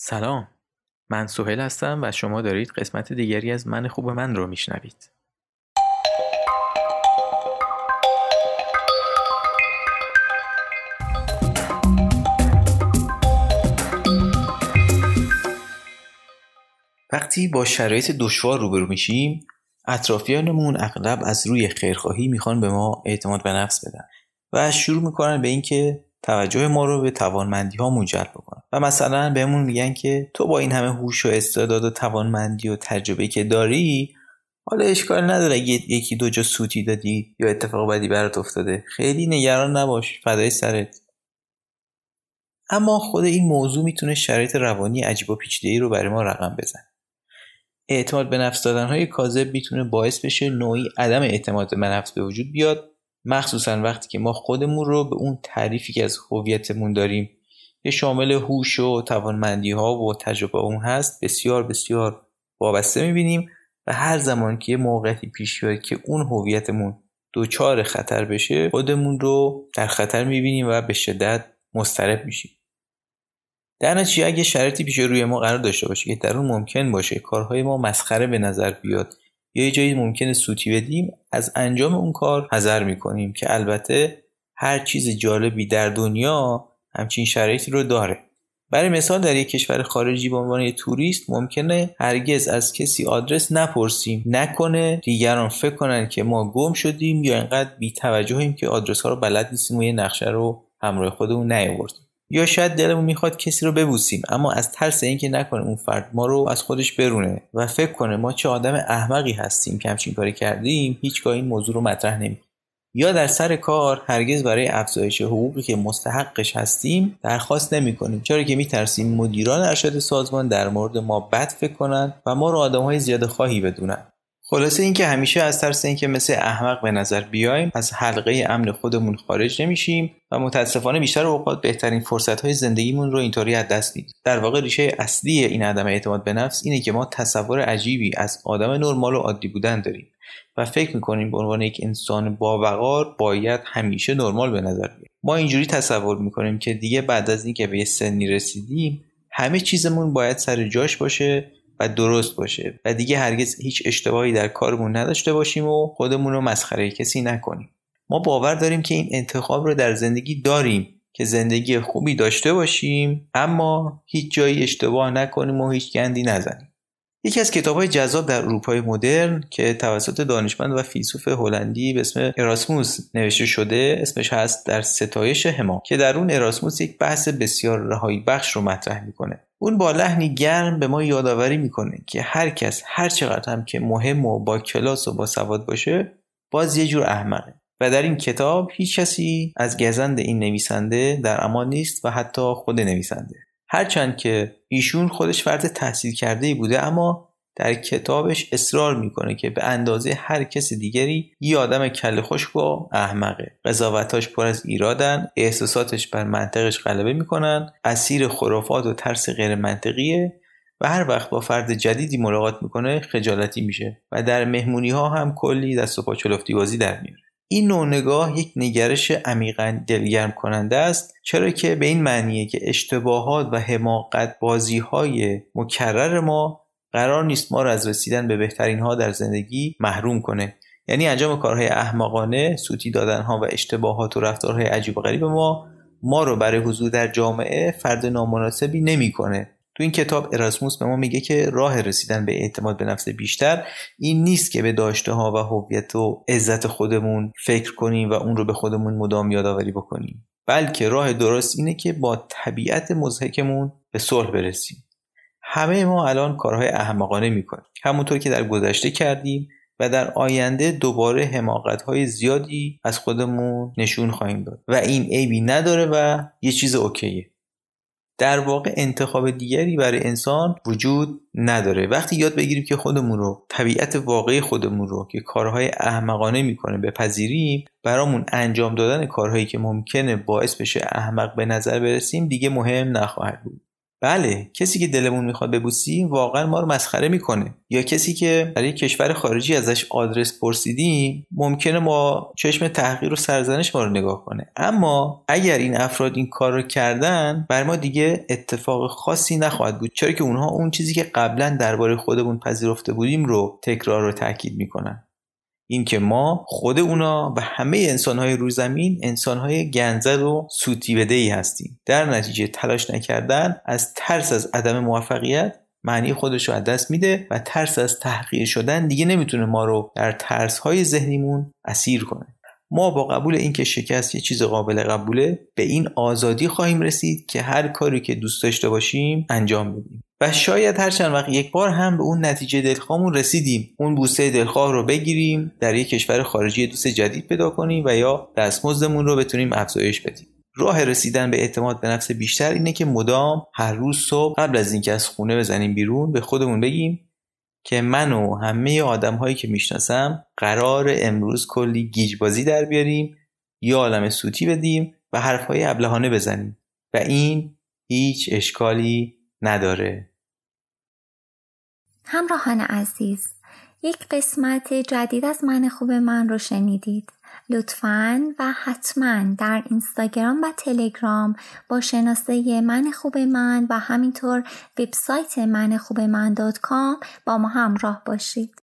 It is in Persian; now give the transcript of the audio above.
سلام. من سوهل هستم و شما دارید قسمت دیگری از من خوب من رو میشنوید. وقتی با شرایط دشوار روبرو میشیم اطرافیانمون اغلب از روی خیرخواهی می‌خوان به ما اعتماد به نفس بدن و شروع می‌کنن به اینکه توجه ما رو به توانمندی ها جلب بکنن. و مثلا بهمون میگن که تو با این همه هوش و استعداد و توانمندی و تجربه که داری حالا اشکال نداره یکی دو جا سوتی دادی یا اتفاق بدی برات افتاده. خیلی نگران نباش فدای سرت. اما خود این موضوع می‌تونه شرایط روانی عجیب و پیچیده‌ای رو برای ما رقم بزن اعتماد به نفس دادن های کاذب می‌تونه باعث بشه نوعی عدم اعتماد به نفس به وجود بیاد مخصوصا وقتی که ما خودمون رو به اون تعریفی که از هویتمون داریم که شامل هوش و توانمندی ها و تجربه اون هست. بسیار بسیار وابسته می‌بینیم و هر زمان که یه موقعی پیش بیاد که اون هویتمون دوچار خطر بشه خودمون رو در خطر می‌بینیم و به شدت مضطرب میشیم. در نتیجه اگه شرایطی پیش روی ما قرار داشته باشه که در اون ممکن باشه کارهای ما مسخره به نظر بیاد یا یه جایی ممکنه سوتی بدیم از انجام اون کار حذر می‌کنیم که البته هر چیز جالبی در دنیا همچین شرایطی رو داره. برای مثال در یک کشور خارجی به عنوان یک توریست ممکنه هرگز از کسی آدرس نپرسیم. نکنه دیگران فکر کنن که ما گم شدیم یا انقدر بی توجهیم که آدرس ها رو بلد نیستیم و یه نقشه رو همراه خودمون نیاوردیم. یا شاید دلمون می‌خواد کسی رو ببوسیم اما از ترس اینکه نکنه اون فرد ما رو از خودش برونه و فکر کنه ما چه آدم احمقی هستیم که همچین کاری کردیم هیچگاه این موضوع رو مطرح نمی یا در سر کار هرگز برای افزایش حقوقی که مستحقش هستیم درخواست نمی کنیم چرا که میترسیم مدیران ارشد سازمان در مورد ما بد فکر کنند و ما رو آدم های زیاده خواهی بدونن. خلاصه اینکه همیشه از ترس اینکه مثل احمق به نظر بیایم از حلقه امن خودمون خارج نمیشیم و متاسفانه بیشتر اوقات بهترین فرصت های زندگیمون رو اینطوری از دست میدیم. در واقع ریشه اصلی این عدم اعتماد به نفس اینه که ما تصور عجیبی از آدم نرمال و عادی بودن داریم و فکر می‌کنیم به عنوان یک انسان باوقار باید همیشه نرمال به نظر بیایم. ما اینجوری تصور می‌کنیم که دیگه بعد از اینکه به یه سنی رسیدیم همه چیزمون باید سر جاش باشه و درست باشه. و دیگه هرگز هیچ اشتباهی در کارمون نداشته باشیم و خودمون رو مسخره کسی نکنیم. ما باور داریم که این انتخاب رو در زندگی داریم که زندگی خوبی داشته باشیم اما هیچ جایی اشتباه نکنیم و هیچ گندی نزنیم. یکی از کتاب های جذاب در اروپای مدرن که توسط دانشمند و فیلسوف هلندی به اسم اراسموس نوشته شده اسمش هست در ستایش هما که در اون اراسموس یک بحث بسیار رهایی بخش رو مطرح می‌کنه. اون با لحنی گرم به ما یادآوری می‌کنه که هر کس هر چقدر هم که مهم و با کلاس و با سواد باشه باز یه جور احمقه. و در این کتاب هیچ کسی از گزند این نویسنده در امان نیست و حتی خود نویسنده. هرچند که ایشون خودش فرد تحصیل کرده بوده اما در کتابش اصرار می‌کنه که به اندازه هر کس دیگری یه آدم کل خشک و احمقه. قضاوتاش پر از ایرادن احساساتش بر منطقش غلبه می‌کنن اسیر خرافات و ترس غیر منطقیه و هر وقت با فرد جدیدی ملاقات می‌کنه خجالتی میشه و در مهمونی ها هم کلی دست و پا چلفتی بازی در میاره. این نوع نگاه یک نگرش عمیقا دلگرم کننده است چرا که به این معنیه که اشتباهات و حماقت بازی های مکرر ما قرار نیست ما را از رسیدن به بهترین ها در زندگی محروم کنه. یعنی انجام کارهای احمقانه سوتی دادن ها و اشتباهات و رفتارهای عجیب و غریب ما ما رو برای حضور در جامعه فرد نامناسبی نمی‌کنه. تو این کتاب اراسموس به ما میگه که راه رسیدن به اعتماد به نفس بیشتر این نیست که به داشته ها و هویت و عزت خودمون فکر کنیم و اون رو به خودمون مدام یادآوری بکنیم. بلکه راه درست اینه که با طبیعت مزهکمون به صلح برسیم. همه ما الان کارهای احمقانه می‌کنیم. همونطور که در گذشته کردیم و در آینده دوباره حماقت های زیادی از خودمون نشون خواهیم داد. و این عیبی نداره و یه چیز اوکیه. در واقع انتخاب دیگری برای انسان وجود نداره. وقتی یاد بگیریم که خودمون رو طبیعت واقعی خودمون رو که کارهای احمقانه می‌کنه بپذیریم برامون انجام دادن کارهایی که ممکنه باعث بشه احمق به نظر برسیم دیگه مهم نخواهد بود. بله کسی که دلمون می‌خواد ببوسیم واقعا ما رو مسخره می‌کنه. یا کسی که برای کشور خارجی ازش آدرس پرسیدیم ممکنه ما چشم تحقیر و سرزنش ما رو نگاه کنه. اما اگر این افراد این کار رو کردن بر ما دیگه اتفاق خاصی نخواهد بود. چرا که اونها اون چیزی که قبلا درباره خودمون پذیرفته بودیم رو تکرار و تاکید می‌کنن. اینکه ما خود اونا و همه انسانهای روی زمین انسانهای گنزد و سوتی بده ای هستیم. در نتیجه تلاش نکردن از ترس از عدم موفقیت معنی خودش رو از دست میده و ترس از تحقیر شدن دیگه نمی‌تونه ما رو در ترس های ذهنیمون اسیر کنه. ما با قبول اینکه شکست یه چیز قابل قبوله به این آزادی خواهیم رسید که هر کاری که دوست داشته باشیم انجام بدیم. و شاید هر چند وقت یک بار هم به اون نتیجه دلخواهمون رسیدیم. اون بوسه دلخواه رو بگیریم در یک کشور خارجی دوست جدید پیدا کنیم و یا دستمزدمون رو بتونیم افزایش بدیم. راه رسیدن به اعتماد به نفس بیشتر اینه که مدام هر روز صبح قبل از اینکه از خونه بزنیم بیرون به خودمون بگیم که من و همه آدم هایی که می‌شناسم قرار امروز کلی گیجبازی در بیاریم یا عالم سوتی بدیم و حرفهای ابلهانه بزنیم. و این هیچ اشکالی نداره. همراهان عزیز یک قسمت جدید از من خوب من رو شنیدید. لطفا و حتما در اینستاگرام و تلگرام با شناسه من خوب من و همینطور وبسایت من خوب من دات کام با ما همراه باشید.